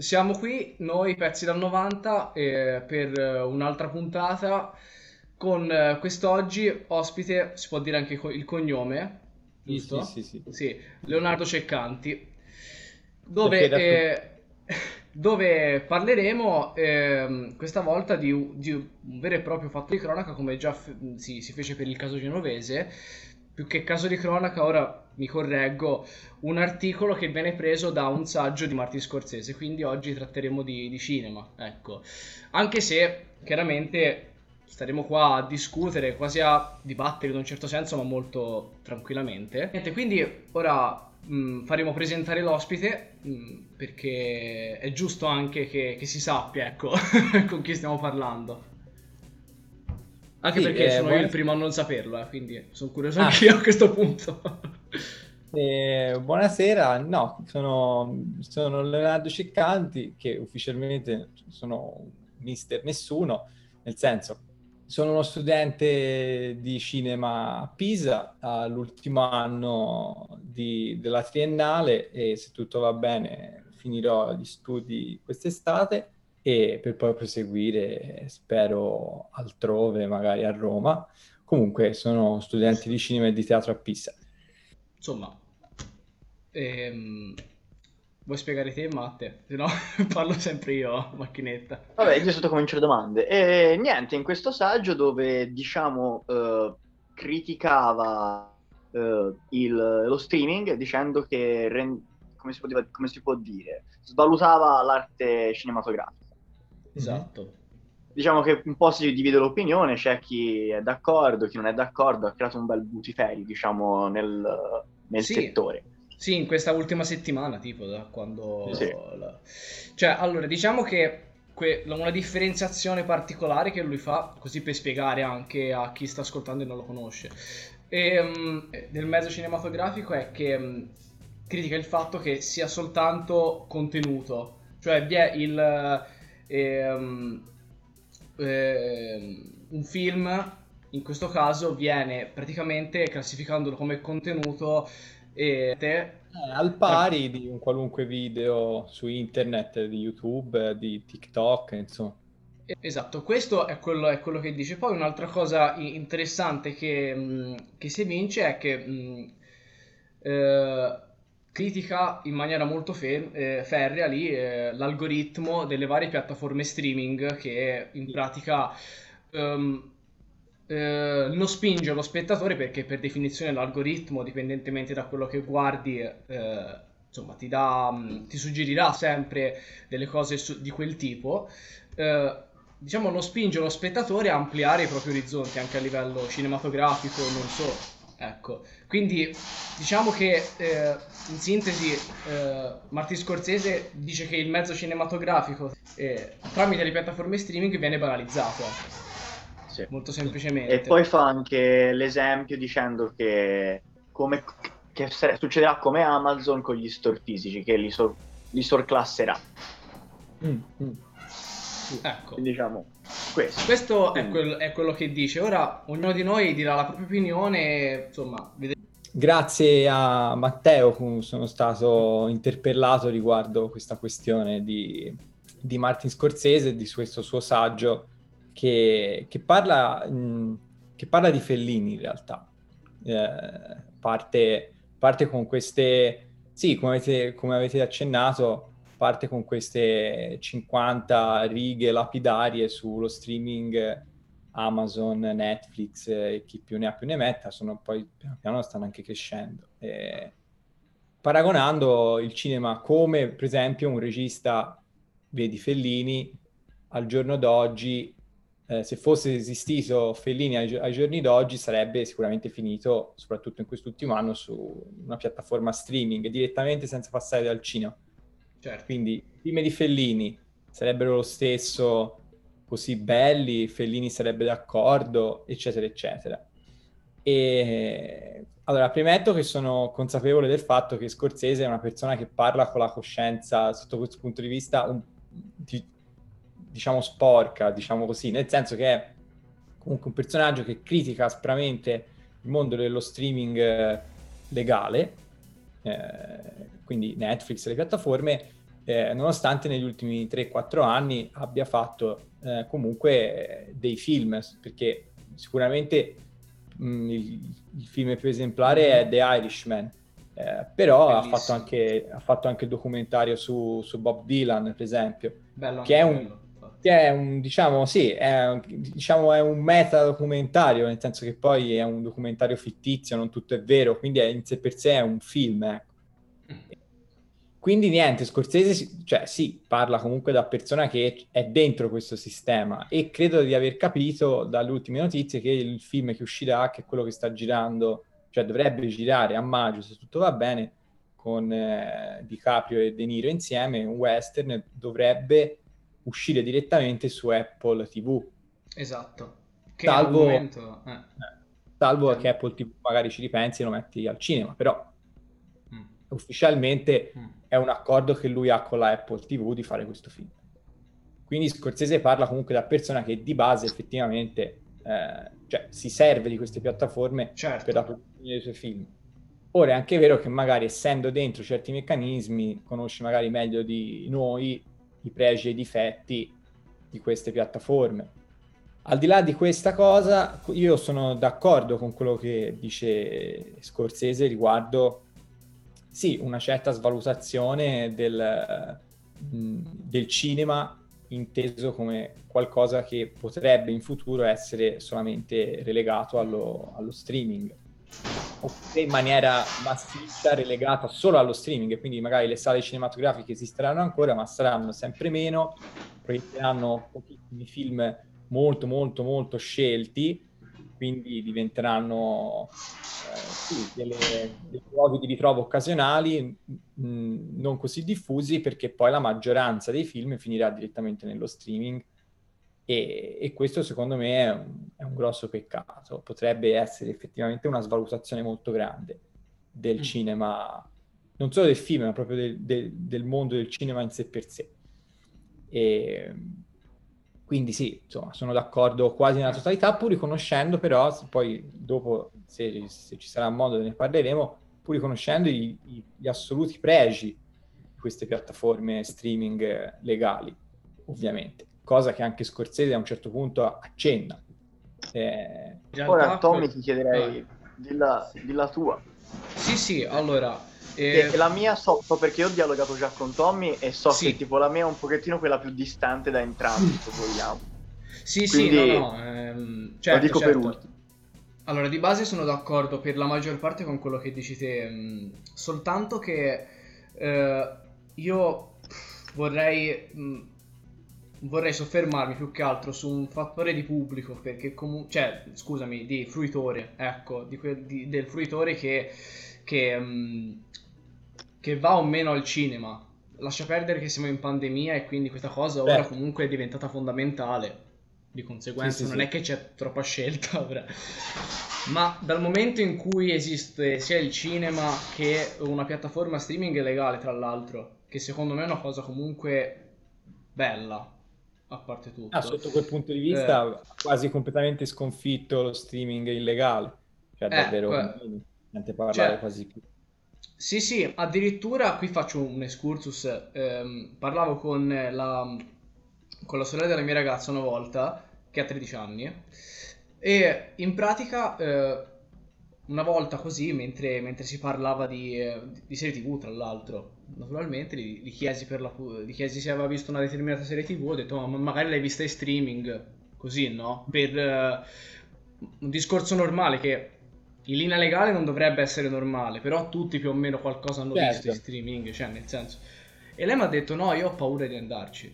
siamo qui, noi pezzi dal 90, eh, per un'altra puntata con eh, quest'oggi ospite, si può dire anche il cognome, giusto? Sì, sì, sì. sì Leonardo Ceccanti, dove, eh, dove parleremo eh, questa volta di, di, un vero e proprio fatto di cronaca, come già f- si, si fece per il caso genovese, più che caso di cronaca, ora mi correggo, un articolo che viene preso da un saggio di Martin Scorsese, quindi oggi tratteremo di, di cinema, ecco. Anche se, chiaramente, staremo qua a discutere, quasi a dibattere in un certo senso, ma molto tranquillamente. Niente, quindi ora mh, mm, faremo presentare l'ospite, mh, mm, perché è giusto anche che, che si sappia, ecco, con chi stiamo parlando. Anche sì, perché eh, sono buona... io il primo a non saperlo, eh, quindi sono curioso ah. anch'io a questo punto. eh, buonasera, no, sono, sono Leonardo Ciccanti, che ufficialmente sono mister nessuno, nel senso, sono uno studente di cinema a Pisa, all'ultimo anno di, della triennale e se tutto va bene finirò gli studi quest'estate e per poi proseguire, spero, altrove, magari a Roma. Comunque sono studenti di cinema e di teatro a Pisa. Insomma, ehm, vuoi spiegare te, Matte? Se no parlo sempre io, macchinetta. Vabbè, io sotto comincio le domande. E niente, in questo saggio dove, diciamo, eh, criticava eh, il, lo streaming dicendo che, rend- come, si poteva, come si può dire, svalutava l'arte cinematografica. Esatto. Diciamo che un po' si divide l'opinione, c'è chi è d'accordo, chi non è d'accordo, ha creato un bel butiferio, diciamo, nel, nel sì. settore. Sì, in questa ultima settimana, tipo, da quando... Sì. La... Cioè, allora, diciamo che que- una differenziazione particolare che lui fa, così per spiegare anche a chi sta ascoltando e non lo conosce, e, um, del mezzo cinematografico è che um, critica il fatto che sia soltanto contenuto, cioè vi è il ehm, ehm, un film in questo caso viene praticamente classificandolo come contenuto e te eh, al pari di un qualunque video su internet, di YouTube, di TikTok, insomma. Esatto, questo è quello, è quello che dice. Poi un'altra cosa interessante che, che si evince è che mh, eh, critica in maniera molto fe- eh, ferrea lì eh, l'algoritmo delle varie piattaforme streaming che in pratica um, eh, non spinge lo spettatore perché per definizione l'algoritmo, dipendentemente da quello che guardi, eh, insomma ti, dà, mm, ti suggerirà sempre delle cose su- di quel tipo. Eh, diciamo non spinge lo spettatore a ampliare i propri orizzonti anche a livello cinematografico, non so Ecco, quindi diciamo che eh, in sintesi eh, Martin Scorsese dice che il mezzo cinematografico eh, tramite le piattaforme streaming viene banalizzato. Sì. Molto semplicemente. E poi fa anche l'esempio dicendo che, come, che succederà come Amazon con gli store fisici, che li, so, li sorclasserà. Mm, mm. Ecco. Diciamo, questo, questo è, quel, è, quello che dice. Ora ognuno di noi dirà la propria opinione, insomma, vedete. Grazie a Matteo sono stato interpellato riguardo questa questione di, di Martin Scorsese e di questo suo saggio che, che, parla, mh, che, parla, di Fellini in realtà. Eh, parte, parte, con queste, sì, come avete, come avete accennato, parte con queste 50 righe lapidarie sullo streaming Amazon, Netflix e chi più ne ha più ne metta, sono poi piano piano stanno anche crescendo. E paragonando il cinema come per esempio un regista, vedi Fellini, al giorno d'oggi, eh, se fosse esistito Fellini ai, ai, giorni d'oggi sarebbe sicuramente finito, soprattutto in quest'ultimo anno, su una piattaforma streaming direttamente senza passare dal cinema. Certo. Quindi i film di Fellini sarebbero lo stesso, così belli, Fellini sarebbe d'accordo, eccetera, eccetera. E allora, premetto che sono consapevole del fatto che Scorsese è una persona che parla con la coscienza sotto questo punto di vista, un, di, diciamo sporca, diciamo così, nel senso che è comunque un personaggio che critica aspramente il mondo dello streaming eh, legale, eh, quindi Netflix e le piattaforme, eh, nonostante negli ultimi 3-4 anni abbia fatto eh, comunque dei film, perché sicuramente mh, mm, il, il, film più esemplare è The Irishman, eh, però ha fatto, anche, ha fatto, anche, il documentario su, su Bob Dylan, per esempio, Bello che è un, che è un, diciamo, sì, è, diciamo, è un meta documentario, nel senso che poi è un documentario fittizio, non tutto è vero, quindi è, in sé per sé è un film, ecco. Quindi niente, Scorsese, cioè sì, parla comunque da persona che è dentro questo sistema e credo di aver capito dalle ultime notizie che il film che uscirà, che è quello che sta girando, cioè dovrebbe girare a maggio se tutto va bene, con eh, DiCaprio e De Niro insieme, un western, dovrebbe uscire direttamente su Apple TV. Esatto. Che salvo, momento, eh. salvo che Apple TV magari ci ripensi e lo metti al cinema, però mm. ufficialmente... Mm è un accordo che lui ha con la Apple TV di fare questo film. Quindi Scorsese parla comunque da persona che di base effettivamente eh, cioè, si serve di queste piattaforme certo. per la produzione dei suoi film. Ora è anche vero che magari essendo dentro certi meccanismi conosce magari meglio di noi i pregi e i difetti di queste piattaforme. Al di là di questa cosa, io sono d'accordo con quello che dice Scorsese riguardo sì, una certa svalutazione del, del cinema inteso come qualcosa che potrebbe in futuro essere solamente relegato allo, allo streaming oppure in maniera massiccia relegata solo allo streaming quindi magari le sale cinematografiche esisteranno ancora ma saranno sempre meno proietteranno pochissimi film molto molto molto scelti quindi diventeranno eh, sì, delle, dei luoghi di ritrovo occasionali mh, mm, non così diffusi perché poi la maggioranza dei film finirà direttamente nello streaming e, e questo secondo me è un, è un, grosso peccato, potrebbe essere effettivamente una svalutazione molto grande del mm. cinema, non solo del film ma proprio del, del, del mondo del cinema in sé per sé. E, quindi sì, insomma, sono d'accordo quasi nella totalità, pur riconoscendo però, poi dopo, se, se ci sarà modo ne parleremo, pur riconoscendo i, i, gli assoluti pregi di queste piattaforme streaming legali, ovviamente. Cosa che anche Scorsese a un certo punto accenna. Eh... Ora Tommy ti chiederei, dilla, dilla tua. Sì, sì, allora, e... La mia so perché io ho dialogato già con Tommy e so sì. che tipo la mia è un pochettino quella più distante da entrambi, se vogliamo. Sì, Quindi, sì, no, no. Ehm, certo, lo dico certo. per ultimo. Allora, di base sono d'accordo per la maggior parte con quello che dici te, mh, soltanto che eh, io vorrei, mh, vorrei soffermarmi più che altro su un fattore di pubblico, perché comunque, cioè, scusami, di fruitore, ecco, di que- di, del fruitore che, che mh, che va o meno al cinema. Lascia perdere che siamo in pandemia e quindi questa cosa ora comunque è diventata fondamentale. Di conseguenza sì, sì, non sì. è che c'è troppa scelta ora. Ma dal momento in cui esiste sia il cinema che una piattaforma streaming legale, tra l'altro, che secondo me è una cosa comunque bella, a parte tutto. Ah, sotto quel punto di vista, eh. quasi completamente sconfitto lo streaming illegale. Cioè, eh, davvero, eh, niente parlare cioè, quasi più. Sì, sì, addirittura qui faccio un excursus. ehm, parlavo con la, con la sorella della mia ragazza una volta, che ha 13 anni, e in pratica eh, una volta così, mentre, mentre si parlava di, eh, di serie TV, tra l'altro, naturalmente gli, gli chiesi per la, gli chiesi se aveva visto una determinata serie TV, ho detto, ma magari l'hai vista in streaming, così, no? Per eh, un discorso normale che in linea legale non dovrebbe essere normale, però tutti più o meno qualcosa hanno certo. visto in streaming, cioè nel senso. E lei mi ha detto no, io ho paura di andarci.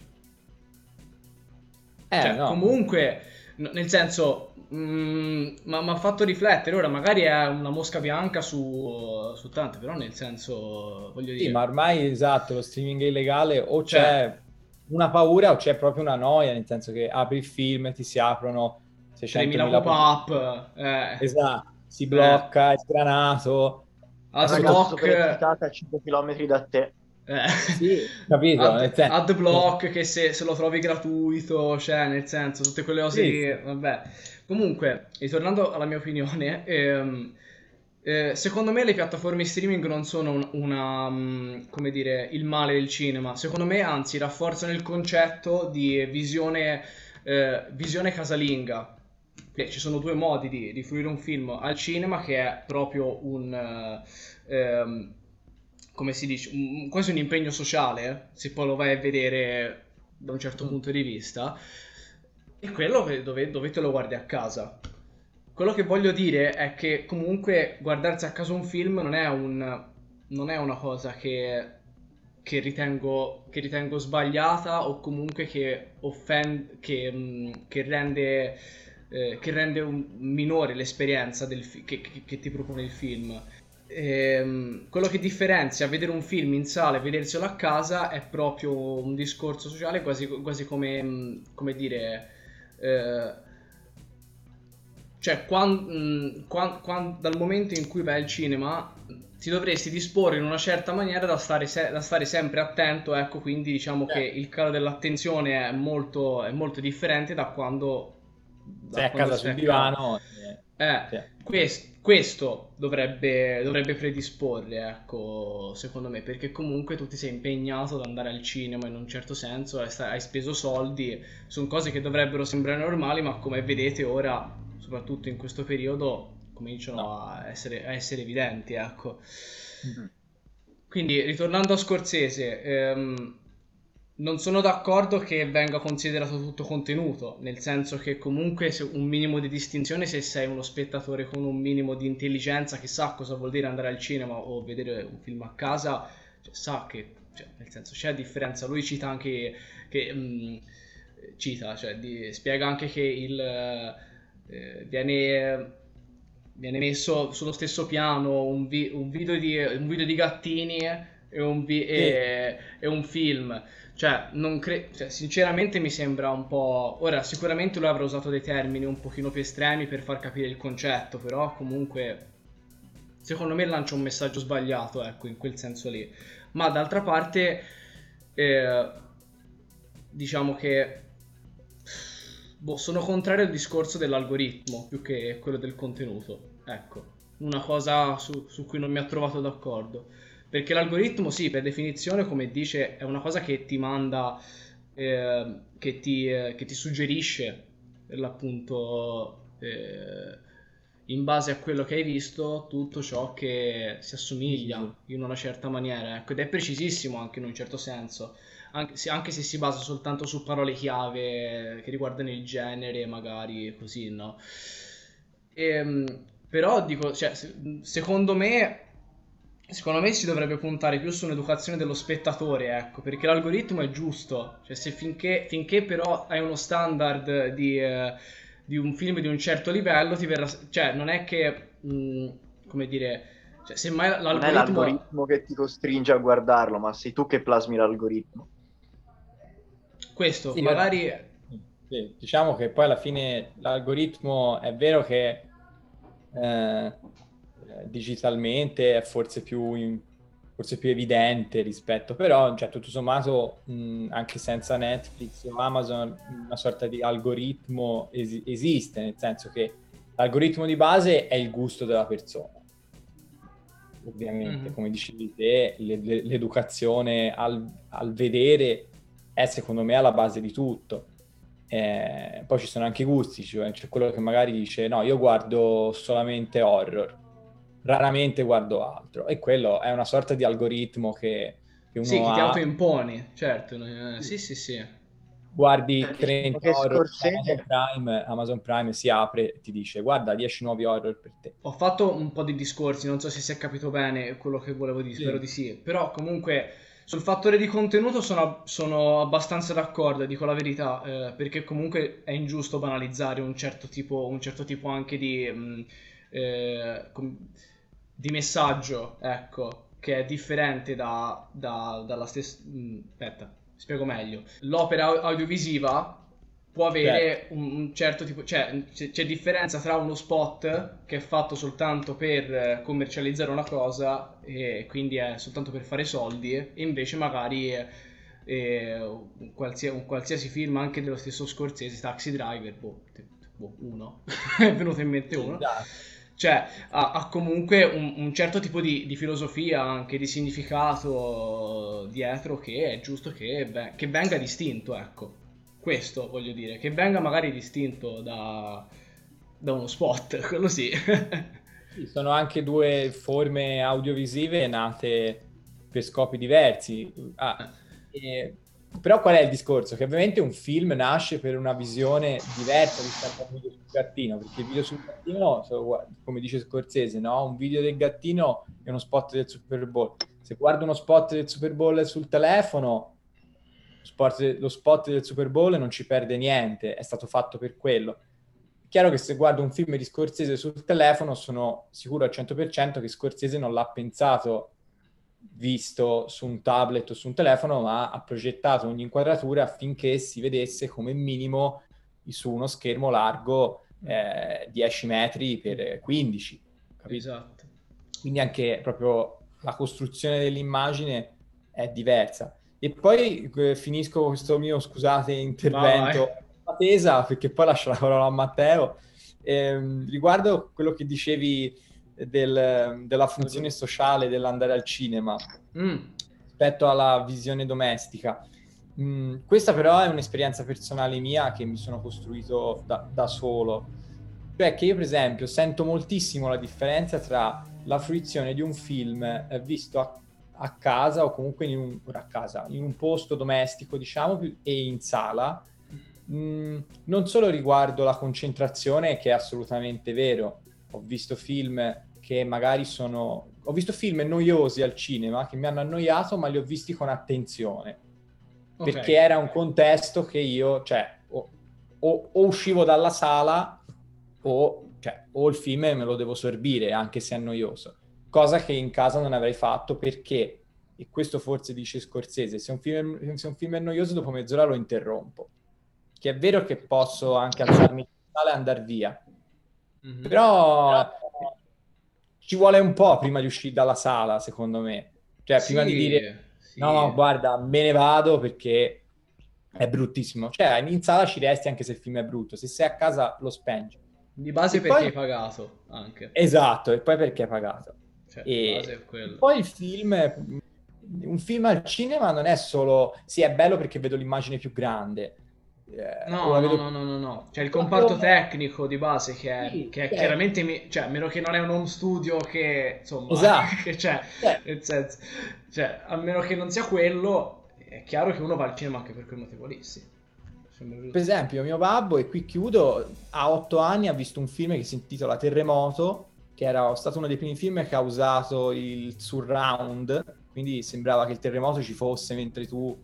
Eh, cioè, no. comunque, nel senso, mm, mi ha fatto riflettere. Ora, magari è una mosca bianca su, su tante, però nel senso, voglio dire... Sì, ma ormai, esatto, lo streaming è illegale o c'è cioè, una paura o c'è proprio una noia, nel senso che apri il film e ti si aprono 600.000 pop-up. Eh. Esatto si blocca, è sgranato. Adblock a 5 km da te. Eh. Sì, capito? Ad, adblock che se, se, lo trovi gratuito, cioè nel senso, tutte quelle cose sì. che, vabbè. Comunque, ritornando alla mia opinione, ehm, eh, secondo me le piattaforme streaming non sono un- una, mm, come dire, il male del cinema. Secondo me, anzi, rafforzano il concetto di visione, eh, visione casalinga. Eh, Ci sono due modi di, di fruire un film al cinema, che è proprio un, eh, ehm, come si dice, un- quasi un impegno sociale, se poi lo vai a vedere da un certo Mm. punto di vista, e quello che- dove, dove te lo guardi a casa. Quello che voglio dire è che comunque guardarsi a caso un film non è un, non è una cosa che, che ritengo, che ritengo sbagliata o comunque che, offend, che, mm, che rende, eh, che rende un- minore l'esperienza del fi- che, che- che ti propone il film. Ehm, quello che differenzia vedere un film in sala e vederselo a casa è proprio un discorso sociale, quasi, quasi come, mm, come dire, eh, cioè quan- mh, quan- quan- dal momento in cui vai al cinema ti dovresti disporre in una certa maniera da stare, se- da stare sempre attento, ecco, quindi diciamo che il calo dell'attenzione è molto, è molto differente da quando... da Sei a quando casa sul a casa. divano. eh, Eh, sì. quest- questo dovrebbe, dovrebbe predisporre, ecco, secondo me, perché comunque tu ti sei impegnato ad andare al cinema in un certo senso, hai, speso soldi, sono cose che dovrebbero sembrare normali, ma come vedete ora, soprattutto in questo periodo, cominciano No. a essere, a essere evidenti, ecco. Mhm. Quindi, ritornando a Scorsese, ehm, non sono d'accordo che venga considerato tutto contenuto, nel senso che comunque un minimo di distinzione se sei uno spettatore con un minimo di intelligenza che sa cosa vuol dire andare al cinema o vedere un film a casa, cioè, sa che, cioè, nel senso c'è differenza. Lui cita anche che, mh, cita, cioè, di- spiega anche che il, eh, viene, viene messo sullo stesso piano un, vi- un video, di, un video di gattini e un, vi- e- e un film. Cioè, cre- cioè, sinceramente mi sembra un po'... Ora, sicuramente lui avrà usato dei termini un pochino più estremi per far capire il concetto, però comunque secondo me lancia un messaggio sbagliato, ecco, in quel senso lì. Ma d'altra parte, eh, diciamo che boh, sono contrario al discorso dell'algoritmo più che quello del contenuto. Ecco, una cosa su, su cui non mi ha trovato d'accordo. Perché l'algoritmo, sì, per definizione, come dice, è una cosa che ti manda, eh, che ti, eh, che ti suggerisce, per l'appunto, eh, in base a quello che hai visto, tutto ciò che si assomiglia in una certa maniera. Ecco, ed è precisissimo anche in un certo senso, anche se, anche se si basa soltanto su parole chiave che riguardano il genere, magari così, no? Ehm, però dico, cioè, se- secondo me, secondo me si dovrebbe puntare più su un'educazione dello spettatore, ecco, perché l'algoritmo è giusto, cioè se finché, finché però hai uno standard di, eh, di un film di un certo livello, ti verrà, cioè non è che, mh, come dire, cioè, semmai Non è l'algoritmo... l'algoritmo che ti costringe a guardarlo, ma sei tu che plasmi l'algoritmo. Questo, Sì, magari... Sì, diciamo che poi alla fine l'algoritmo è vero che eh, digitalmente è forse più, in- forse più evidente rispetto, però cioè, tutto sommato mh, anche senza Netflix o Amazon una sorta di algoritmo esi- esiste, nel senso che l'algoritmo di base è il gusto della persona. Ovviamente, Mhm. come dicevi te, le- le- l'educazione al, al vedere è secondo me alla base di tutto. Eh, poi ci sono anche i gusti, cioè c'è quello che magari dice no, io guardo solamente horror, raramente guardo altro e quello è una sorta di algoritmo che, che uno Sì, che ti ha. autoimponi, certo, eh, sì, sì, sì. Guardi Eh, 30 che horror Amazon Prime, Amazon Prime si apre e ti dice guarda 10 nuovi horror per te. Ho fatto un po' di discorsi, non so se si è capito bene quello che volevo dire, Sì. spero di sì. Però comunque sul fattore di contenuto sono, sono abbastanza d'accordo, dico la verità, eh, perché comunque è ingiusto banalizzare un certo tipo, un certo tipo anche di, mh, eh, com- di messaggio, ecco, che è differente da, da- dalla stessa... mh, Aspetta, spiego meglio. L'opera au- audiovisiva può avere un, un certo tipo, cioè c'è, c'è differenza tra uno spot che è fatto soltanto per commercializzare una cosa e quindi è soltanto per fare soldi e invece magari eh, eh, un, qualsia- un qualsiasi film anche dello stesso Scorsese, Taxi Driver, boh, boh, uno, è venuto in mente uno. Esatto. Cioè ha, ha comunque un, un, certo tipo di, di, filosofia, anche di significato dietro che è giusto che, che venga distinto, ecco. Questo voglio dire, che venga magari distinto da, da uno spot, quello sì. sì. Sono anche due forme audiovisive nate per scopi diversi. Ah, e però qual è il discorso? Che ovviamente un film nasce per una visione diversa rispetto al video sul gattino, perché il video sul gattino, come dice Scorsese, no? un video del gattino è uno spot del Super Bowl. Se guardo uno spot del Super Bowl sul telefono, lo spot del Super Bowl non ci perde niente, è stato fatto per quello. È chiaro che se guardo un film di Scorsese sul telefono sono sicuro al 100% che Scorsese non l'ha pensato visto su un tablet o su un telefono, ma ha progettato ogni inquadratura affinché si vedesse come minimo su uno schermo largo eh, 10 metri per 15. Capito? Esatto. Quindi anche proprio la costruzione dell'immagine è diversa. E poi eh, finisco questo mio, scusate, intervento a tesa, perché poi lascio la parola a Matteo. Eh, riguardo quello che dicevi del, della funzione sociale dell'andare al cinema mm. rispetto alla visione domestica. Mm, questa però è un'esperienza personale mia che mi sono costruito da, da, solo. Cioè che io per esempio sento moltissimo la differenza tra la fruizione di un film eh, visto a, a, casa o comunque in un, a casa, in un posto domestico diciamo e in sala. Mm, non solo riguardo la concentrazione che è assolutamente vero, ho visto film che magari sono... Ho visto film noiosi al cinema che mi hanno annoiato, ma li ho visti con attenzione. Okay. Perché era un contesto che io, cioè, o, o, o uscivo dalla sala o, cioè, o il film me lo devo sorbire, anche se è noioso. Cosa che in casa non avrei fatto perché, e questo forse dice Scorsese, se un film, se un film è noioso dopo mezz'ora lo interrompo. Che è vero che posso anche alzarmi in sala e andare via. Mm-hmm. Però ci vuole un po' prima di uscire dalla sala, secondo me. Cioè, prima sì, di dire sì. no, guarda, me ne vado perché è bruttissimo. Cioè, in sala ci resti anche se il film è brutto. Se sei a casa lo spengi. Di base e perché poi... hai pagato anche. Esatto, e poi perché hai pagato. Cioè, e poi il film un film al cinema non è solo sì è bello perché vedo l'immagine più grande no, no, no, no, no, C'è il comparto tecnico di base che è, sì, che è chiaramente, cioè, a meno che non è un home studio che, insomma, esatto. che c'è, eh. nel senso, cioè, a meno che non sia quello, è chiaro che uno va al cinema anche per quei motivo lì, sì. Per esempio, mio babbo, e qui chiudo, a otto anni ha visto un film che si intitola Terremoto, che era stato uno dei primi film che ha usato il surround, quindi sembrava che il terremoto ci fosse mentre tu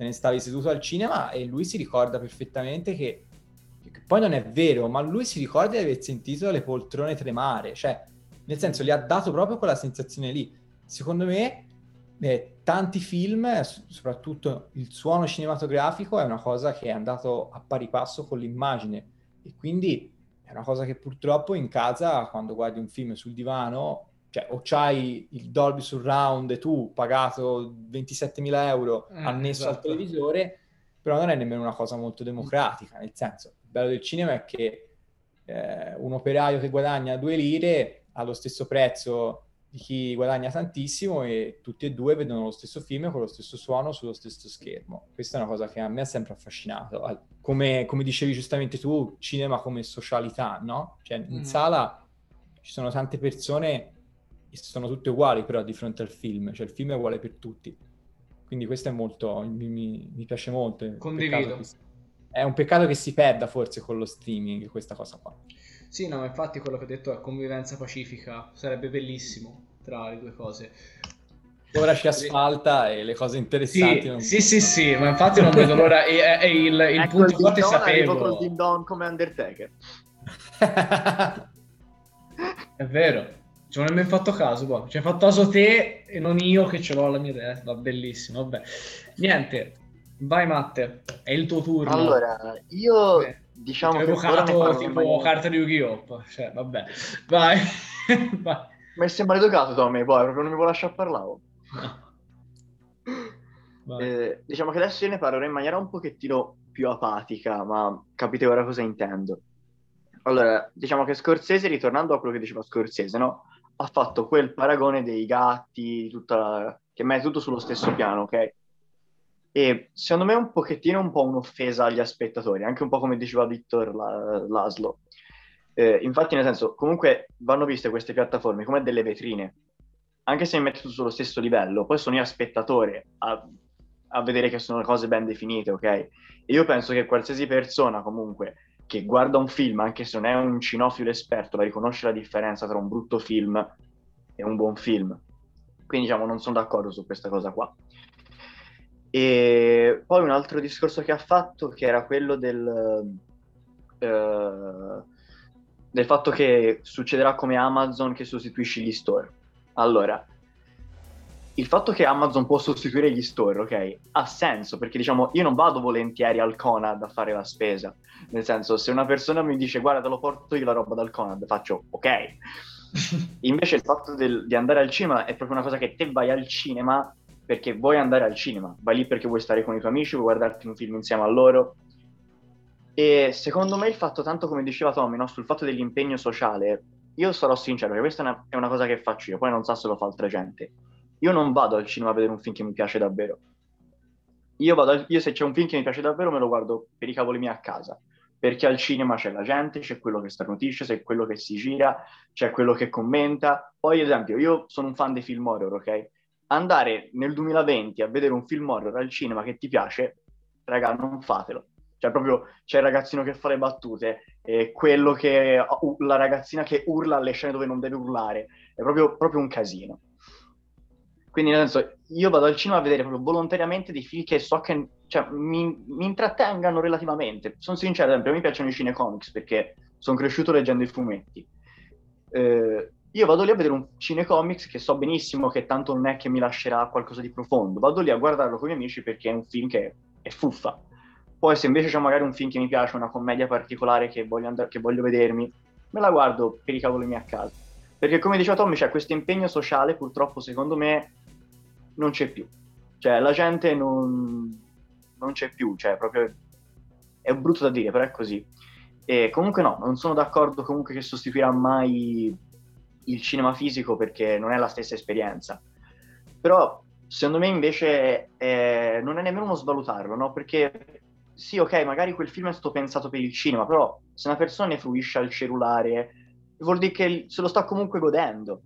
te ne stavi seduto al cinema e lui si ricorda perfettamente che, che poi non è vero, ma lui si ricorda di aver sentito le poltrone tremare, cioè nel senso gli ha dato proprio quella sensazione lì. Secondo me eh, tanti film, soprattutto il suono cinematografico, è una cosa che è andato a pari passo con l'immagine e quindi è una cosa che purtroppo in casa, quando guardi un film sul divano, cioè o c'hai il Dolby Surround e tu pagato 27.000 euro eh, annesso esatto. al televisore, però non è nemmeno una cosa molto democratica, nel senso, il bello del cinema è che eh, un operaio che guadagna due lire ha lo stesso prezzo di chi guadagna tantissimo e tutti e due vedono lo stesso film con lo stesso suono sullo stesso schermo. Questa è una cosa che a me ha sempre affascinato. Come, come dicevi giustamente tu, cinema come socialità, no? Cioè in mm. sala ci sono tante persone sono tutte uguali però di fronte al film, cioè il film è uguale per tutti. Quindi questo è molto, mi, mi, mi piace molto. Condivido. È un peccato che si perda forse con lo streaming questa cosa qua. Sì, no, infatti quello che ho detto è convivenza pacifica, sarebbe bellissimo tra le due cose. Ora ci asfalta e le cose interessanti. Sì, non... sì, sì, sì, ma infatti non vedo l'ora. E, e il, il ecco punto forte sapevo. col Ding Dong come Undertaker. è vero. Ci ho nemmeno fatto caso, boh. ci hai fatto caso te e non io che ce l'ho alla mia testa. Bellissimo, vabbè. Niente, vai Matte, è il tuo turno. Allora, io Beh, diciamo che evocato tipo mai... carta di Yu-Gi-Oh! Cioè, vabbè, vai. vai. Ma sei maleducato Tommy, poi proprio non mi vuoi lasciare parlare. No. Eh, diciamo che adesso io ne parlerò in maniera un pochettino più apatica, ma capite ora cosa intendo. Allora, diciamo che Scorsese, ritornando a quello che diceva Scorsese, no? Ha fatto quel paragone dei gatti, tutta la... che mette tutto sullo stesso piano, ok? E secondo me è un pochettino un po' un'offesa agli spettatori, anche un po' come diceva Victor la... Laszlo. Eh, infatti, nel senso, comunque vanno viste queste piattaforme come delle vetrine, anche se mi metti tutto sullo stesso livello, poi sono io spettatore a, a vedere che sono cose ben definite, ok? E io penso che qualsiasi persona comunque che guarda un film, anche se non è un cinofilo esperto, la riconosce la differenza tra un brutto film e un buon film. Quindi diciamo non sono d'accordo su questa cosa qua. E poi un altro discorso che ha fatto che era quello del, uh, del fatto che succederà come Amazon che sostituisce gli store. Allora, il fatto che Amazon può sostituire gli store, ok, ha senso perché diciamo io non vado volentieri al Conad a fare la spesa. Nel senso, se una persona mi dice guarda, te lo porto io la roba dal Conad, faccio ok. Invece il fatto del, di andare al cinema è proprio una cosa che te vai al cinema perché vuoi andare al cinema, vai lì perché vuoi stare con i tuoi amici, vuoi guardarti un film insieme a loro. E secondo me il fatto, tanto come diceva Tommy, no, sul fatto dell'impegno sociale, io sarò sincero, perché questa è una, è una cosa che faccio io, poi non so se lo fa altra gente io non vado al cinema a vedere un film che mi piace davvero. Io, vado, io se c'è un film che mi piace davvero me lo guardo per i cavoli miei a casa, perché al cinema c'è la gente, c'è quello che starnutisce, c'è quello che si gira, c'è quello che commenta. Poi, ad esempio, io sono un fan dei film horror, ok? Andare nel 2020 a vedere un film horror al cinema che ti piace, raga, non fatelo. Cioè, proprio c'è il ragazzino che fa le battute, e quello che la ragazzina che urla alle scene dove non deve urlare. È proprio, proprio un casino. Quindi, nel senso, io vado al cinema a vedere proprio volontariamente dei film che so che cioè, mi, mi, intrattengano relativamente. Sono sincero, ad esempio, a me piacciono i cinecomics perché sono cresciuto leggendo i fumetti. Eh, io vado lì a vedere un cinecomics che so benissimo che tanto non è che mi lascerà qualcosa di profondo. Vado lì a guardarlo con i miei amici perché è un film che è fuffa. Poi, se invece c'è magari un film che mi piace, una commedia particolare che voglio, andare, che voglio vedermi, me la guardo per i cavoli miei a casa. Perché, come diceva Tommy, c'è questo impegno sociale, purtroppo, secondo me, non c'è più. Cioè, la gente non, non c'è più, cioè, proprio... È brutto da dire, però è così. E comunque no, non sono d'accordo comunque che sostituirà mai il cinema fisico perché non è la stessa esperienza. Però, secondo me, invece, è... non è nemmeno uno svalutarlo, no? Perché sì, ok, magari quel film è stato pensato per il cinema, però se una persona ne fruisce al cellulare, vuol dire che se lo sta comunque godendo.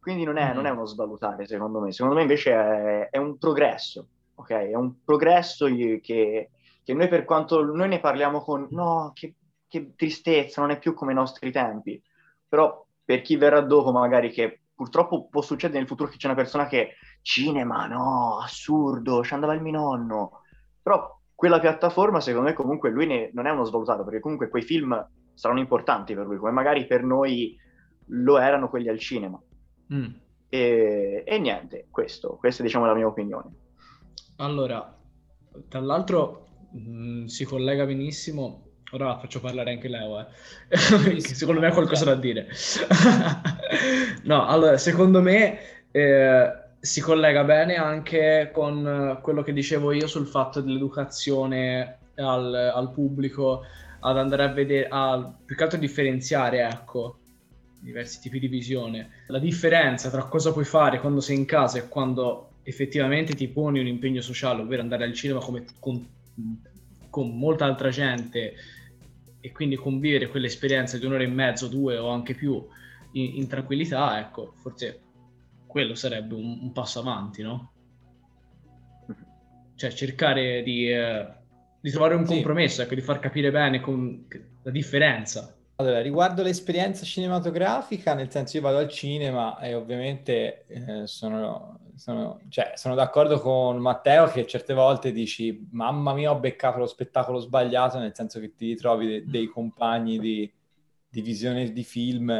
Quindi non è, mm. non è uno svalutare, secondo me. Secondo me invece è, è un progresso, ok? È un progresso che, che, noi per quanto noi ne parliamo con no, che, che tristezza, non è più come i nostri tempi. Però per chi verrà dopo, magari che purtroppo può succedere nel futuro che c'è una persona che cinema, no, assurdo, ci andava il mio nonno. Però quella piattaforma, secondo me, comunque lui ne, non è uno svalutato, perché comunque quei film saranno importanti per lui, come magari per noi lo erano quelli al cinema. Mm. E, e, niente, questo, questa è diciamo la mia opinione. Allora, tra l'altro mh, mm, si collega benissimo, ora faccio parlare anche Leo, eh. che secondo me ha qualcosa da dire. no, allora, secondo me eh, si collega bene anche con quello che dicevo io sul fatto dell'educazione al, al pubblico, ad andare a vedere, a più che altro differenziare, ecco, diversi tipi di visione. La differenza tra cosa puoi fare quando sei in casa e quando effettivamente ti poni un impegno sociale, ovvero andare al cinema come con, con molta altra gente e quindi convivere quell'esperienza di un'ora e mezzo, due o anche più in, in tranquillità, ecco, forse quello sarebbe un, un passo avanti, no? Cioè cercare di, eh, di trovare un compromesso, sì. ecco, di far capire bene con, la differenza allora, riguardo l'esperienza cinematografica, nel senso io vado al cinema e ovviamente eh, sono, sono, cioè, sono, d'accordo con Matteo che certe volte dici mamma mia ho beccato lo spettacolo sbagliato, nel senso che ti ritrovi de- dei compagni di, di, visione di film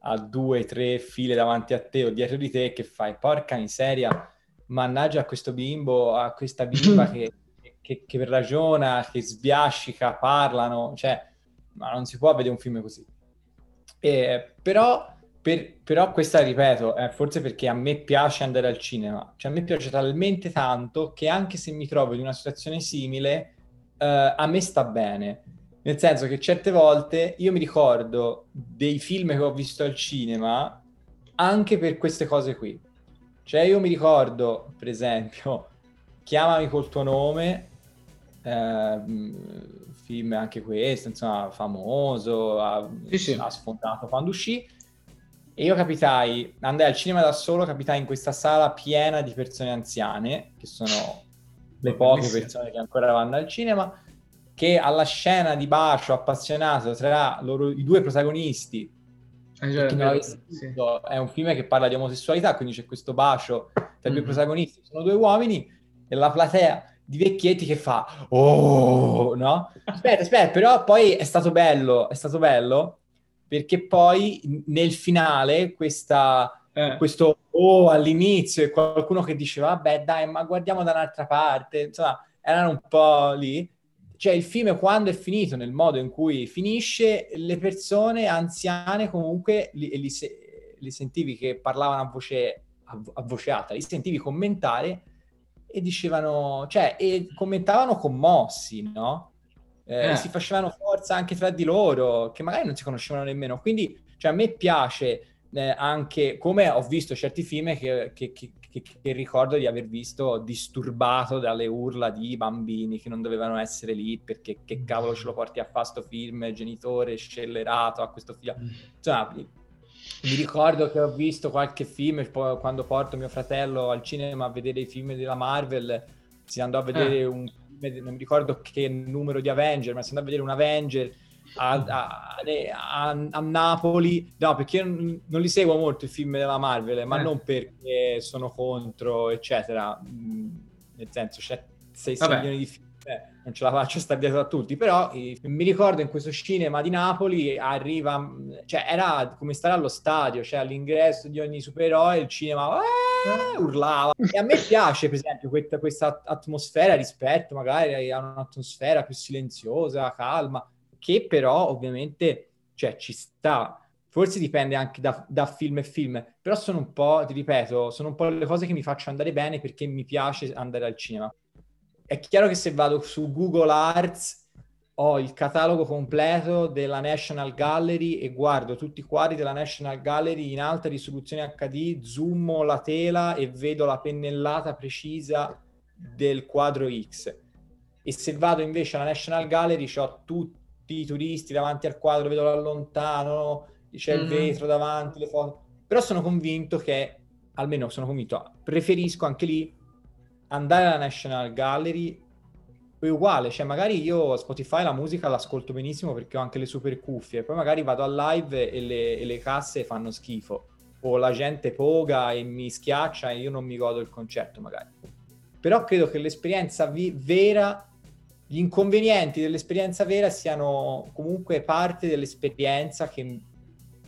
a due, tre file davanti a te o dietro di te che fai porca miseria, mannaggia a questo bimbo, a questa bimba che, che, che ragiona, che sbiascica, parlano, cioè ma non si può vedere un film così. E, però, per, però questa, ripeto, è forse perché a me piace andare al cinema, cioè a me piace talmente tanto che anche se mi trovo in una situazione simile, eh, a me sta bene. Nel senso che certe volte io mi ricordo dei film che ho visto al cinema anche per queste cose qui. Cioè io mi ricordo, per esempio, Chiamami col tuo nome, eh, film anche questo, insomma, famoso, ha, sì, sì. ha sfondato quando uscì. E io capitai, andai al cinema da solo, capitai in questa sala piena di persone anziane, che sono le poche persone che ancora vanno al cinema, che alla scena di bacio appassionato tra loro, i due protagonisti, eh, cioè, chi non l'avesse visto, sì. è un film che parla di omosessualità, quindi c'è questo bacio tra i mm-hmm. due protagonisti, sono due uomini, e la platea di vecchietti che fa oh no aspetta aspetta però poi è stato bello è stato bello perché poi nel finale questa, eh. questo oh all'inizio e qualcuno che diceva vabbè dai ma guardiamo da un'altra parte insomma erano un po' lì cioè il film quando è finito nel modo in cui finisce le persone anziane comunque li, li, li sentivi che parlavano a voce a, a voce alta li sentivi commentare e dicevano, cioè, e commentavano commossi, no? Eh, eh. Si facevano forza anche tra di loro, che magari non si conoscevano nemmeno. Quindi, cioè, a me piace eh, anche, come ho visto certi film che, che, che, che, ricordo di aver visto disturbato dalle urla di bambini che non dovevano essere lì perché che cavolo ce lo porti a fare sto film, genitore scellerato a questo figlio. Mm. Insomma, mi ricordo che ho visto qualche film quando porto mio fratello al cinema a vedere i film della Marvel. Si andò a vedere eh. un film, non mi ricordo che numero di Avenger, ma si andò a vedere un Avenger a, a, a, a Napoli. No, perché io non, non, li seguo molto i film della Marvel, ma eh. non perché sono contro, eccetera. Mm, nel senso, c'è 6 milioni di film non ce la faccio sta dietro a tutti, però eh, mi ricordo in questo cinema di Napoli arriva, cioè era come stare allo stadio, cioè all'ingresso di ogni supereroe il cinema eh, urlava. E a me piace, per esempio, questa, questa atmosfera rispetto magari a un'atmosfera più silenziosa, calma, che però ovviamente cioè, ci sta. Forse dipende anche da, da, film e film, però sono un po', ti ripeto, sono un po' le cose che mi faccio andare bene perché mi piace andare al cinema è chiaro che se vado su Google Arts ho il catalogo completo della National Gallery e guardo tutti i quadri della National Gallery in alta risoluzione HD, zoom la tela e vedo la pennellata precisa del quadro X. E se vado invece alla National Gallery ho tutti i turisti davanti al quadro, vedo da lontano, c'è mm-hmm. il vetro davanti, le foto. Però sono convinto che, almeno sono convinto, preferisco anche lì andare alla National Gallery è uguale, cioè magari io Spotify la musica l'ascolto benissimo perché ho anche le super cuffie, poi magari vado al live e le, e le casse fanno schifo, o la gente poga e mi schiaccia e io non mi godo il concerto magari. Però credo che l'esperienza vi- vera, gli inconvenienti dell'esperienza vera siano comunque parte dell'esperienza che,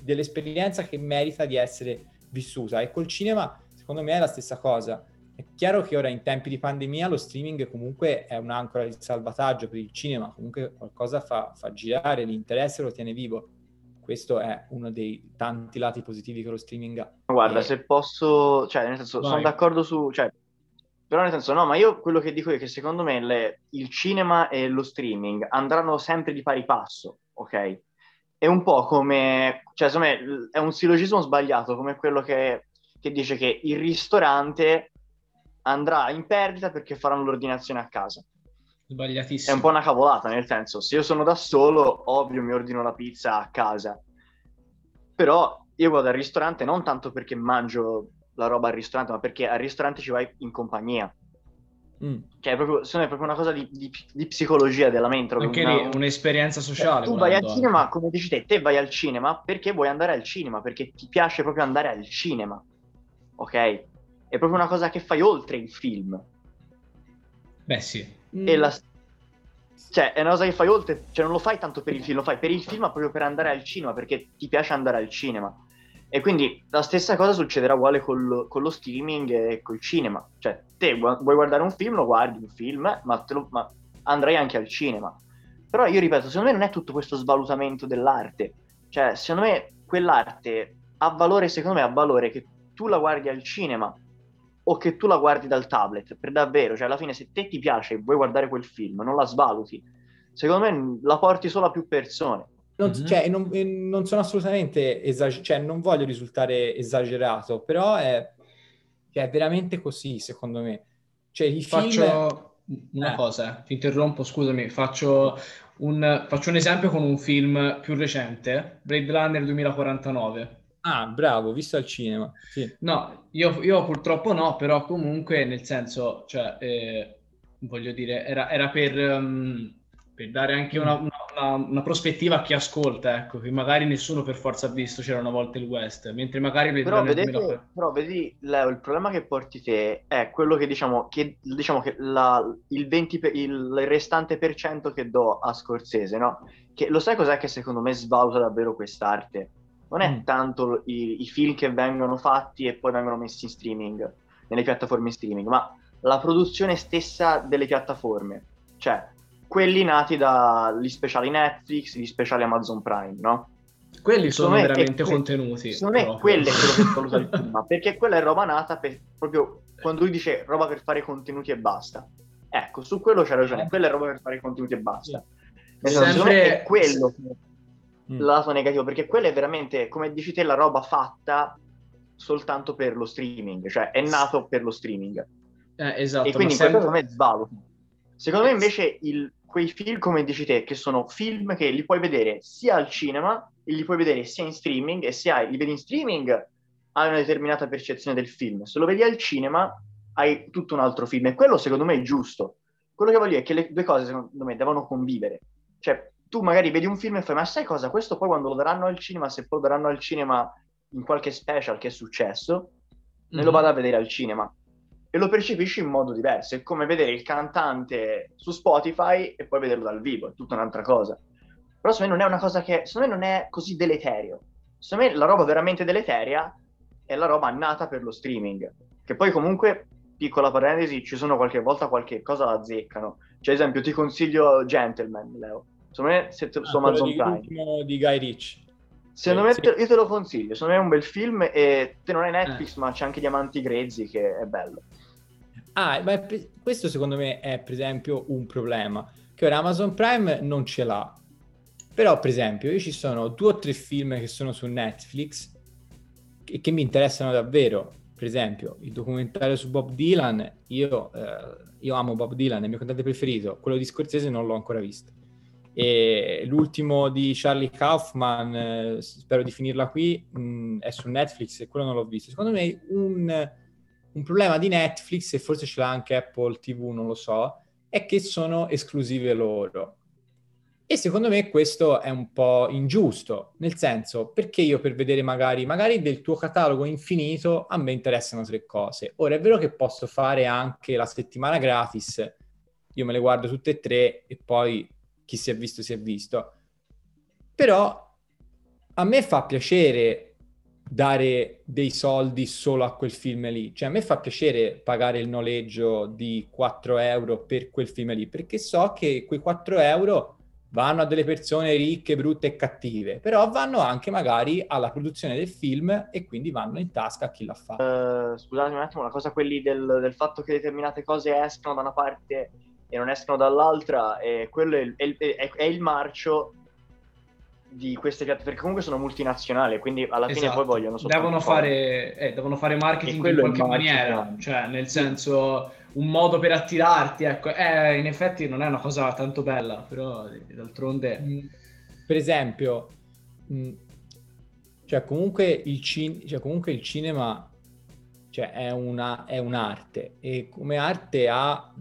dell'esperienza che merita di essere vissuta. E col cinema, secondo me, è la stessa cosa è chiaro che ora in tempi di pandemia lo streaming comunque è un'ancora di salvataggio per il cinema, comunque qualcosa fa, fa girare, l'interesse lo tiene vivo. Questo è uno dei tanti lati positivi che lo streaming ha. Guarda, e... se posso, cioè, nel senso, Vai. sono d'accordo su, cioè, però nel senso, no, ma io quello che dico è che secondo me le, il cinema e lo streaming andranno sempre di pari passo, ok? È un po' come, cioè, secondo me è un sillogismo sbagliato, come quello che, che dice che il ristorante andrà in perdita perché faranno l'ordinazione a casa. Sbagliatissimo. È un po' una cavolata, nel senso, se io sono da solo, ovvio mi ordino la pizza a casa. Però io vado al ristorante non tanto perché mangio la roba al ristorante, ma perché al ristorante ci vai in compagnia. Mm. Cioè, è proprio, è proprio una cosa di, di, di psicologia della mente. Anche una, lì, un'esperienza sociale. Tu vai al cinema, come dici te, te vai al cinema perché vuoi andare al cinema, perché ti piace proprio andare al cinema. Ok? È proprio una cosa che fai oltre il film. Beh, sì. E la... Cioè, è una cosa che fai oltre, cioè non lo fai tanto per il film, lo fai per il film, ma proprio per andare al cinema, perché ti piace andare al cinema. E quindi la stessa cosa succederà uguale col, con lo streaming e col cinema. Cioè, te vuoi guardare un film, lo guardi un film, ma, lo, ma andrai anche al cinema. Però io ripeto, secondo me non è tutto questo svalutamento dell'arte. Cioè, secondo me quell'arte ha valore, secondo me ha valore che tu la guardi al cinema o che tu la guardi dal tablet, per davvero, cioè alla fine se te ti piace e vuoi guardare quel film, non la svaluti, secondo me la porti solo a più persone. Non, mm-hmm. cioè, non, non, sono assolutamente esagerato, cioè, non voglio risultare esagerato, però è, cioè, è veramente così, secondo me. Cioè, i Faccio film... una eh. cosa, ti interrompo, scusami, faccio un, faccio un esempio con un film più recente, Blade Runner 2049. Ah, bravo, visto al cinema. Sì. No, io, io, purtroppo no, però comunque nel senso, cioè, eh, voglio dire, era, era per, um, per, dare anche una, una, una, una, prospettiva a chi ascolta, ecco, che magari nessuno per forza ha visto C'era una volta il West, mentre magari Blade però, vedete, 2000... però vedi, Leo, il problema che porti te è quello che diciamo che, diciamo che la, il, 20 per, il, il restante per cento che do a Scorsese, no? Che lo sai cos'è che secondo me svaluta davvero quest'arte? Non è mm. tanto i, i, film che vengono fatti e poi vengono messi in streaming, nelle piattaforme in streaming, ma la produzione stessa delle piattaforme, cioè quelli nati dagli speciali Netflix, gli speciali Amazon Prime, no? Quelli sono me, veramente que- contenuti. Secondo me quello è quello che valuta il prima, perché quella è roba nata per, proprio quando lui dice roba per fare contenuti e basta. Ecco, su quello c'è ragione, eh. quella è roba per fare contenuti e basta. Nel Sempre... è quello mm. lato negativo, perché quella è veramente, come dici te, la roba fatta soltanto per lo streaming, cioè è nato per lo streaming. Eh, esatto. E quindi in sempre... questo svaluta. Secondo me invece il, quei film, come dici te, che sono film che li puoi vedere sia al cinema, e li puoi vedere sia in streaming, e se hai, li vedi in streaming hai una determinata percezione del film. Se lo vedi al cinema hai tutto un altro film. E quello secondo me è giusto. Quello che voglio dire è che le due cose secondo me devono convivere. Cioè, tu magari vedi un film e fai, ma sai cosa? Questo poi quando lo daranno al cinema, se poi lo daranno al cinema in qualche special che è successo, mm-hmm. me lo mhm. vado a vedere al cinema. E lo percepisci in modo diverso. È come vedere il cantante su Spotify e poi vederlo dal vivo, è tutta un'altra cosa. Però secondo me non è una cosa che, secondo me non è così deleterio. Secondo me la roba veramente deleteria è la roba nata per lo streaming. Che poi comunque, piccola parentesi, ci sono qualche volta qualche cosa la azzeccano. Cioè, ad esempio, ti consiglio Gentleman, Leo Secondo me, se te, su Amazon Prime. di Guy Ricci. Secondo sì, me, sì. io te lo consiglio. Secondo me è un bel film e te non hai Netflix, eh. ma c'è anche Diamanti Grezzi che è bello. Ah, ma questo secondo me è per esempio un problema. Che ora Amazon Prime non ce l'ha. Però, per esempio, io ci sono due o tre film che sono su Netflix e che mi interessano davvero. Per esempio, il documentario su Bob Dylan, io, eh, io amo Bob Dylan, è il mio cantante preferito. Quello di Scorsese non l'ho ancora visto. E l'ultimo di Charlie Kaufman, eh, spero di finirla qui, mm, è su Netflix e quello non l'ho visto. Secondo me un, un, problema di Netflix, e forse ce l'ha anche Apple TV, non lo so, è che sono esclusive loro. E secondo me questo è un po' ingiusto, nel senso, perché io per vedere magari, magari del tuo catalogo infinito, a me interessano tre cose. Ora è vero che posso fare anche la settimana gratis, io me le guardo tutte e tre e poi chi si è visto si è visto. Però a me fa piacere dare dei soldi solo a quel film lì. Cioè a me fa piacere pagare il noleggio di 4 euro per quel film lì, perché so che quei 4 euro vanno a delle persone ricche, brutte e cattive, però vanno anche magari alla produzione del film e quindi vanno in tasca a chi l'ha fatto. Uh, scusatemi un attimo, la cosa quelli del, del fatto che determinate cose escono da una parte e non escono dall'altra, e quello è, è, è, è il marcio di queste piattaforme, perché comunque sono multinazionali, quindi alla fine esatto. poi vogliono devono fare, eh, devono fare marketing in qualche maniera, cioè nel senso un modo per attirarti, ecco, eh, in effetti non è una cosa tanto bella, però d'altronde... Mm, per esempio, mm, cioè comunque il, cin- cioè comunque il cinema cioè, è, una, è un'arte e come arte ha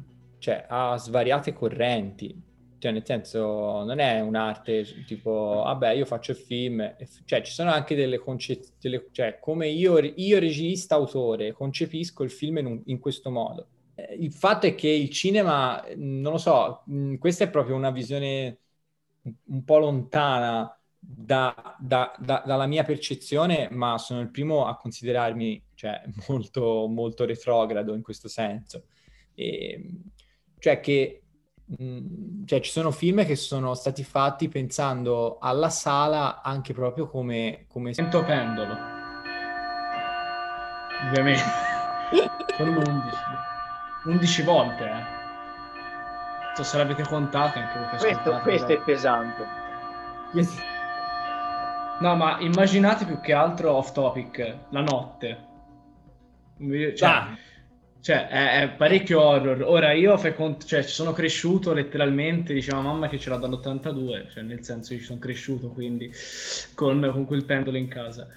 cioè, ha svariate correnti. Cioè, nel senso, non è un'arte tipo, vabbè, io faccio il film, cioè, ci sono anche delle concezioni, cioè, come io, io regista, autore, concepisco il film in, un, in questo modo. Eh, il fatto è che il cinema, non lo so, questa è proprio una visione un po' lontana da, da, da, dalla mia percezione, ma sono il primo a considerarmi cioè, molto, molto retrogrado in questo senso. E, cioè che mh, cioè ci sono film che sono stati fatti pensando alla sala anche proprio come... come... Sento pendolo. Ovviamente. Sono 11. 11 volte, eh. so se l'avete contato anche voi questo, questo è pesante no ma immaginate più che altro off topic la notte cioè, ah. Cioè è, è, parecchio horror ora io fai conto cioè ci sono cresciuto letteralmente diceva mamma che ce l'ha dall'82 cioè nel senso che ci sono cresciuto quindi con, con quel pendolo in casa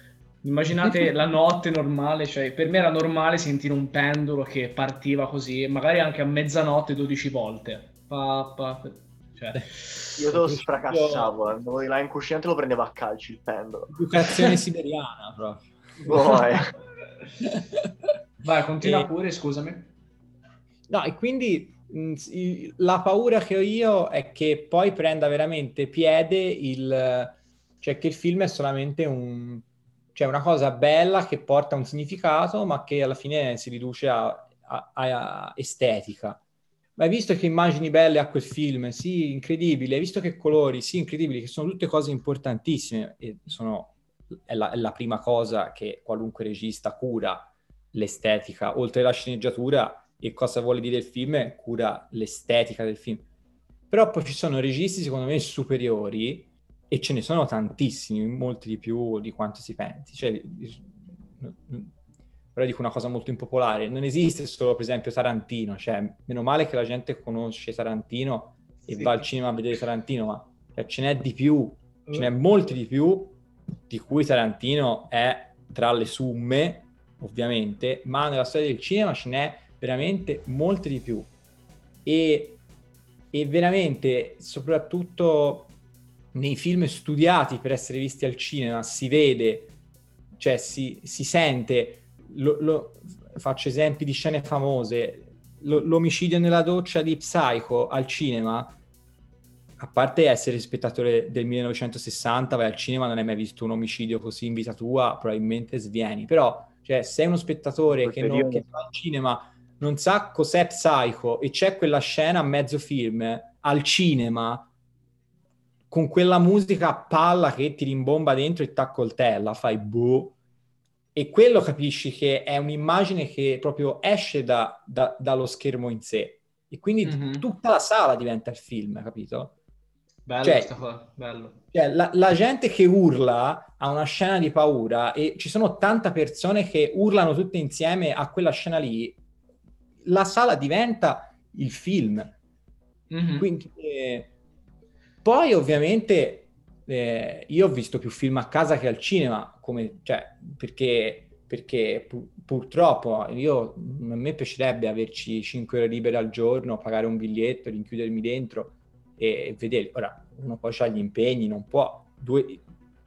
Immaginate la notte normale, cioè per me era normale sentire un pendolo che partiva così, magari anche a mezzanotte 12 volte. Pa, pa, cioè, Io lo sfracassavo, andavo di là in cucina e lo prendevo a calci il pendolo. Educazione siberiana proprio. Oh, eh. Vai, continua e... pure, scusami. No, e quindi mh, la paura che ho io è che poi prenda veramente piede il... cioè che il film è solamente un cioè una cosa bella che porta un significato, ma che alla fine si riduce a, a, a estetica. Ma hai visto che immagini belle a quel film? Sì, incredibile. Hai visto che colori? Sì, incredibili, che sono tutte cose importantissime e sono, è, la, è la prima cosa che qualunque regista cura, l'estetica. Oltre alla sceneggiatura e cosa vuole dire il film, cura l'estetica del film. Però poi ci sono registi, secondo me, superiori e ce ne sono tantissimi, molti di più di quanto si pensi. Cioè, però dico una cosa molto impopolare, non esiste solo per esempio Tarantino, cioè meno male che la gente conosce Tarantino e sì. va al cinema a vedere Tarantino, ma cioè, ce n'è di più, ce n'è molti di più, di cui Tarantino è tra le summe, ovviamente, ma nella storia del cinema ce n'è veramente molte di più. E, e veramente, soprattutto nei film studiati per essere visti al cinema si vede, cioè si, si sente, lo, lo, faccio esempi di scene famose, lo, l'omicidio nella doccia di Psycho al cinema, a parte essere spettatore del 1960, vai al cinema, non hai mai visto un omicidio così in vita tua, probabilmente svieni, però cioè, sei uno spettatore che, non, che va al cinema, non sa cos'è Psycho e c'è quella scena a mezzo film al cinema con quella musica a palla che ti rimbomba dentro e t'accoltella, fai boh. E quello capisci che è un'immagine che proprio esce da, da, dallo schermo in sé. E quindi mm-hmm. tutta la sala diventa il film, capito? Bello, cioè, bello. Cioè, la, la, gente che urla a una scena di paura e ci sono tante persone che urlano tutte insieme a quella scena lì, la sala diventa il film. Mm-hmm. Quindi... Eh, poi ovviamente eh, io ho visto più film a casa che al cinema, come, cioè, perché, perché pu- purtroppo io, a me piacerebbe averci 5 ore libere al giorno, pagare un biglietto, rinchiudermi dentro e, vedere. Ora, uno poi ha gli impegni, non può. Due,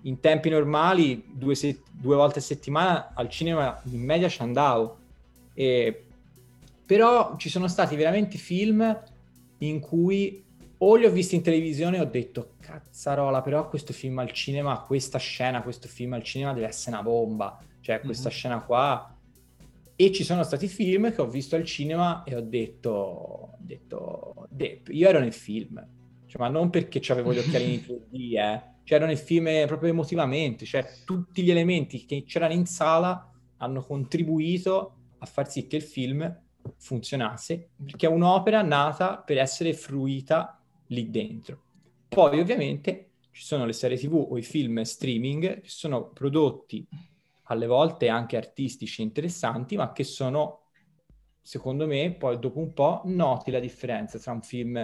in tempi normali, due, se- due, volte a settimana al cinema in media ci andavo. E, però ci sono stati veramente film in cui o li ho visti in televisione e ho detto cazzarola, però questo film al cinema, questa scena, questo film al cinema deve essere una bomba, cioè questa mm-hmm. scena qua. E ci sono stati film che ho visto al cinema e ho detto, ho detto io ero nel film, cioè, ma non perché avevo gli occhiali in 3D, eh. ero nel film proprio emotivamente, cioè tutti gli elementi che c'erano in sala hanno contribuito a far sì che il film funzionasse, perché è un'opera nata per essere fruita lì dentro. Poi ovviamente ci sono le serie tv o i film streaming che sono prodotti alle volte anche artistici interessanti, ma che sono, secondo me, poi dopo un po' noti la differenza tra un film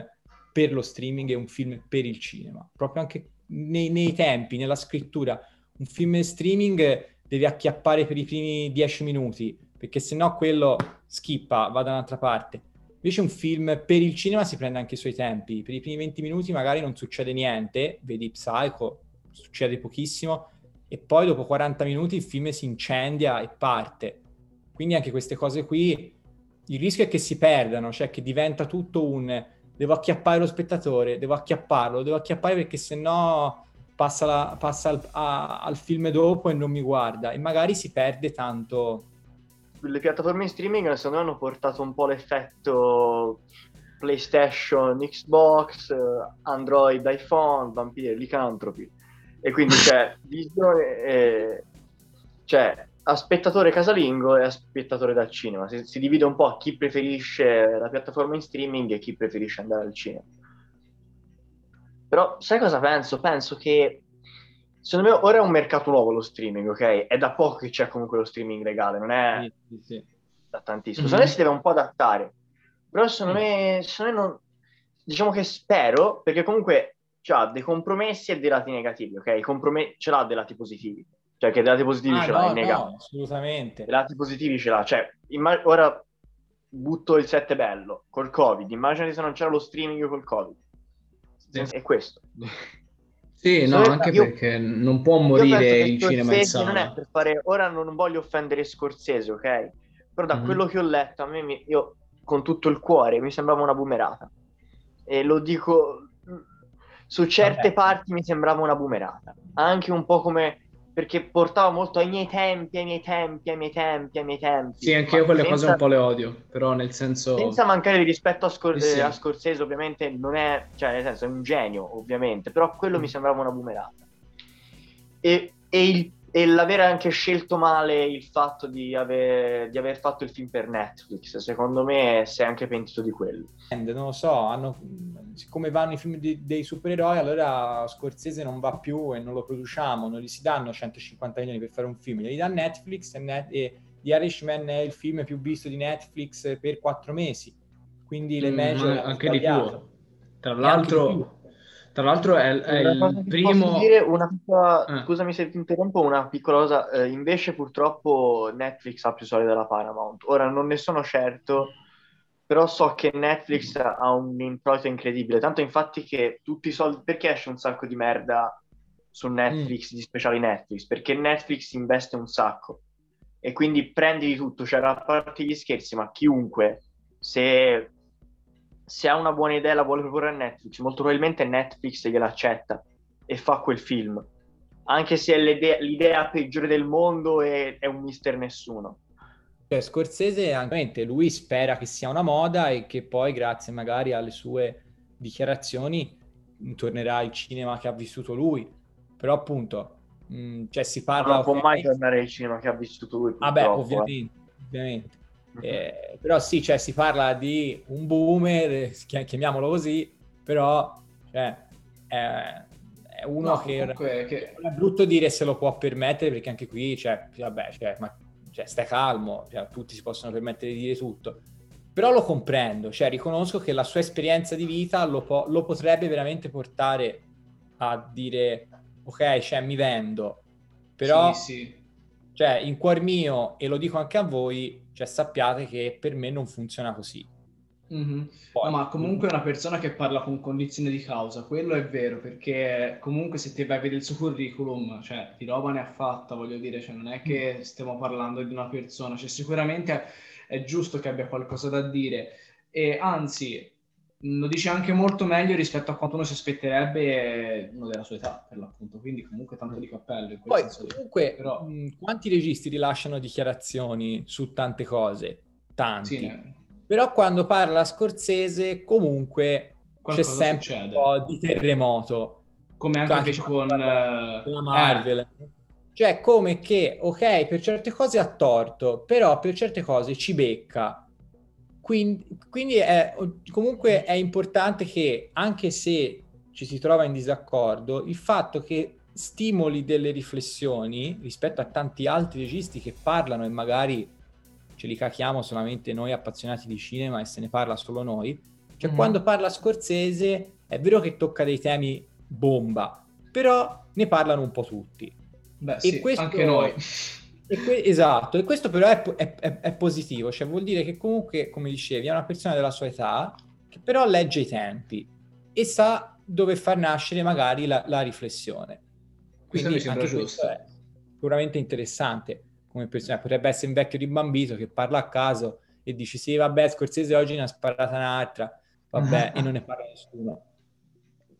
per lo streaming e un film per il cinema. Proprio anche nei, nei tempi, nella scrittura, un film streaming deve acchiappare per i primi dieci minuti, perché se no quello skippa, va da un'altra parte. Invece un film per il cinema si prende anche i suoi tempi. Per i primi 20 minuti magari non succede niente, vedi Psycho, succede pochissimo, e poi dopo 40 minuti il film si incendia e parte. Quindi anche queste cose qui, il rischio è che si perdano, cioè che diventa tutto un devo acchiappare lo spettatore, devo acchiapparlo, devo acchiappare perché se no passa, la, passa al, a, al film dopo e non mi guarda e magari si perde tanto le piattaforme in streaming secondo me hanno portato un po' l'effetto PlayStation, Xbox, Android, iPhone, Vampire, Lycanthropy. E quindi c'è visione, eh, cioè a spettatore casalingo e a spettatore dal cinema. Si, si, divide un po' chi preferisce la piattaforma in streaming e chi preferisce andare al cinema. Però sai cosa penso? Penso che secondo me ora è un mercato nuovo lo streaming, ok? È da poco che c'è comunque lo streaming legale, non è sì, sì, da tantissimo. Mm-hmm. Secondo me si deve un po' adattare. Però secondo me, secondo me non... diciamo che spero, perché comunque ha dei compromessi e dei lati negativi, ok? Comprome- ce l'ha dei lati positivi cioè che dei lati positivi ah, ce l'ha, no, innegabile. No, assolutamente. Dei lati positivi ce l'ha. Cioè, immag- ora butto il 7 bello, col Covid. Immaginati se non c'era lo streaming col Covid. Sì. È questo. Sì, no, so, anche io, perché non può morire il cinema in sala. Non è per fare... Ora non voglio offendere Scorsese, ok? Però da mm-hmm. quello che ho letto, a me, mi... io con tutto il cuore, mi sembrava una boomerata. E lo dico... Su certe Vabbè. parti mi sembrava una boomerata. Anche un po' come perché portava molto ai miei tempi, ai miei tempi, ai miei tempi, ai miei tempi. Sì, anche io quelle senza, cose un po' le odio, però nel senso... Senza mancare di rispetto a, Scor- sì. a Scorsese, ovviamente non è, cioè nel senso è un genio, ovviamente, però quello mm. mi sembrava una boomerata. E, e il e l'aver anche scelto male il fatto di aver, di aver, fatto il film per Netflix, secondo me si è anche pentito di quello. Non lo so, hanno, siccome vanno i film di, dei supereroi, allora Scorsese non va più e non lo produciamo, non gli si danno 150 milioni per fare un film, li dà Netflix e, Net, e The Irishman è il film più visto di Netflix per quattro mesi, quindi le mm, major... Anche di più. Tra l'altro tra l'altro è, è il primo... Dire una piccola... eh. Scusami se ti interrompo, una piccola cosa. Eh, invece purtroppo Netflix ha più soldi della Paramount. Ora non ne sono certo, però so che Netflix ha un introito incredibile. Tanto infatti che tutti i soldi... Perché esce un sacco di merda su Netflix, mm. di speciali Netflix? Perché Netflix investe un sacco. E quindi prendi di tutto, cioè a parte gli scherzi, ma chiunque, se se ha una buona idea la vuole proporre a Netflix, molto probabilmente Netflix gliela accetta e fa quel film. Anche se è l'idea, l'idea peggiore del mondo e è un mister nessuno. Cioè, Scorsese, anche lui spera che sia una moda e che poi, grazie magari alle sue dichiarazioni, tornerà al cinema che ha vissuto lui. Però appunto, mh, mm, cioè si parla... Non può mai tornare al cinema che ha vissuto lui. Vabbè, ovviamente, eh. ovviamente. Eh, però sì, cioè, si parla di un boomer, chiamiamolo così, però cioè, è, è, uno no, che, che, è brutto dire se lo può permettere perché anche qui, cioè, vabbè, cioè, ma, cioè, stai calmo, cioè, tutti si possono permettere di dire tutto. Però lo comprendo, cioè riconosco che la sua esperienza di vita lo, po- lo potrebbe veramente portare a dire ok, cioè mi vendo, però sì, sì. Cioè, in cuor mio, e lo dico anche a voi, cioè sappiate che per me non funziona così. Mm-hmm. Poi, no, ma comunque è una persona che parla con condizione di causa, quello è vero, perché comunque se ti vai a vedere il suo curriculum, cioè di roba ne ha fatta, voglio dire, cioè non è che mm. stiamo parlando di una persona, cioè sicuramente è giusto che abbia qualcosa da dire e anzi lo dice anche molto meglio rispetto a quanto uno si aspetterebbe uno della sua età, per l'appunto. Quindi, comunque, tanto di cappello. Poi, comunque, Però... mh, quanti registi rilasciano dichiarazioni su tante cose? Tanti. Sì, ne... Però quando parla Scorsese, comunque Qualcosa c'è sempre succede. un po' di terremoto. Come anche, anche con, con la eh, Marvel. Eh. Cioè, come che, ok, per certe cose ha torto, però per certe cose ci becca quindi, quindi è, comunque è importante che, anche se ci si trova in disaccordo, il fatto che stimoli delle riflessioni rispetto a tanti altri registi che parlano e magari ce li cachiamo solamente noi appassionati di cinema e se ne parla solo noi. Cioè, mm. quando parla Scorsese è vero che tocca dei temi bomba, però ne parlano un po' tutti. Beh, e sì, questo... anche noi. E que- esatto, e questo però è, è, è, è, positivo, cioè vuol dire che comunque, come dicevi, è una persona della sua età che però legge i tempi e sa dove far nascere magari la, la riflessione. Quindi anche giusto. questo è sicuramente interessante come persona. Potrebbe essere un vecchio ribambito che parla a caso e dice sì, vabbè, Scorsese oggi ne ha sparata un'altra, vabbè, e non ne parla nessuno.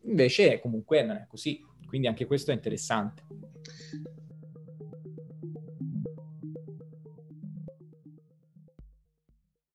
Invece comunque non è così, quindi anche questo è interessante.